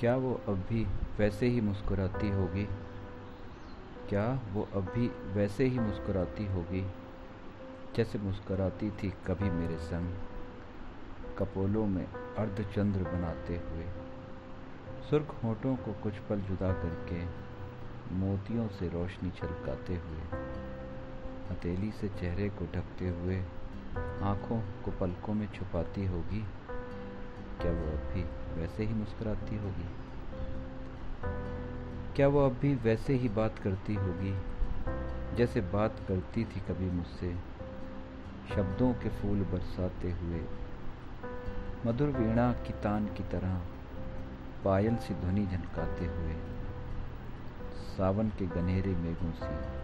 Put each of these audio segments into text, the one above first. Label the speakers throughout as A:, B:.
A: क्या वो अब भी वैसे ही मुस्कुराती होगी? क्या वो अब भी वैसे ही मुस्कुराती होगी? जैसे मुस्कुराती थी कभी मेरे संग, कपोलों में अर्धचंद्र बनाते हुए। सुर्ख होठों को कुछ पल जुदा करके मोतियों से रोशनी छलकाते हुए, हथेली से चेहरे को ढकते हुए आँखों को पलकों में छुपाती होगी। क्या वो अब भी वैसे ही मुस्कुराती होगी। क्या वो अब भी वैसे ही बात करती होगी? जैसे बात करती थी कभी मुझसे, शब्दों के फूल बरसाते हुए। मधुर वीणा की तान की तरह पायल सी ध्वनि झनकाते हुए, सावन के गनहरे मेघों से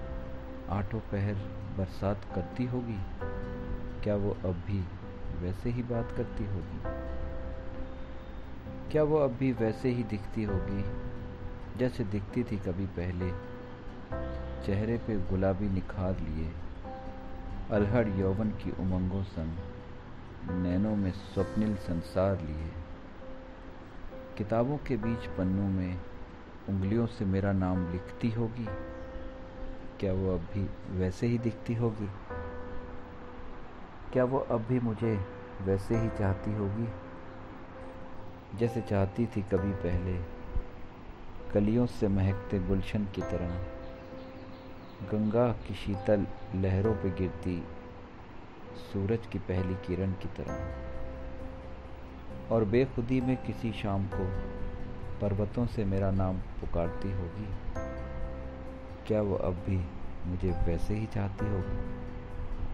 A: आठों पहर बरसात करती होगी? क्या वो अब भी वैसे ही बात करती होगी? क्या वो अब भी वैसे ही दिखती होगी? जैसे दिखती थी कभी पहले। चेहरे पे गुलाबी निखार लिए। अलहड़ यौवन की उमंगों संग नैनों में स्वप्निल संसार लिए। किताबों के बीच पन्नों में उंगलियों से मेरा नाम लिखती होगी? क्या वो अब भी वैसे ही दिखती होगी? क्या वो अब भी मुझे वैसे ही चाहती होगी? जैसे चाहती थी कभी पहले। कलियों से महकते गुलशन की तरह। गंगा की शीतल लहरों पर गिरती सूरज की पहली किरण की तरह। और बेखुदी में किसी शाम को पर्वतों से मेरा नाम पुकारती होगी। क्या वो अब भी मुझे वैसे ही चाहती होगी?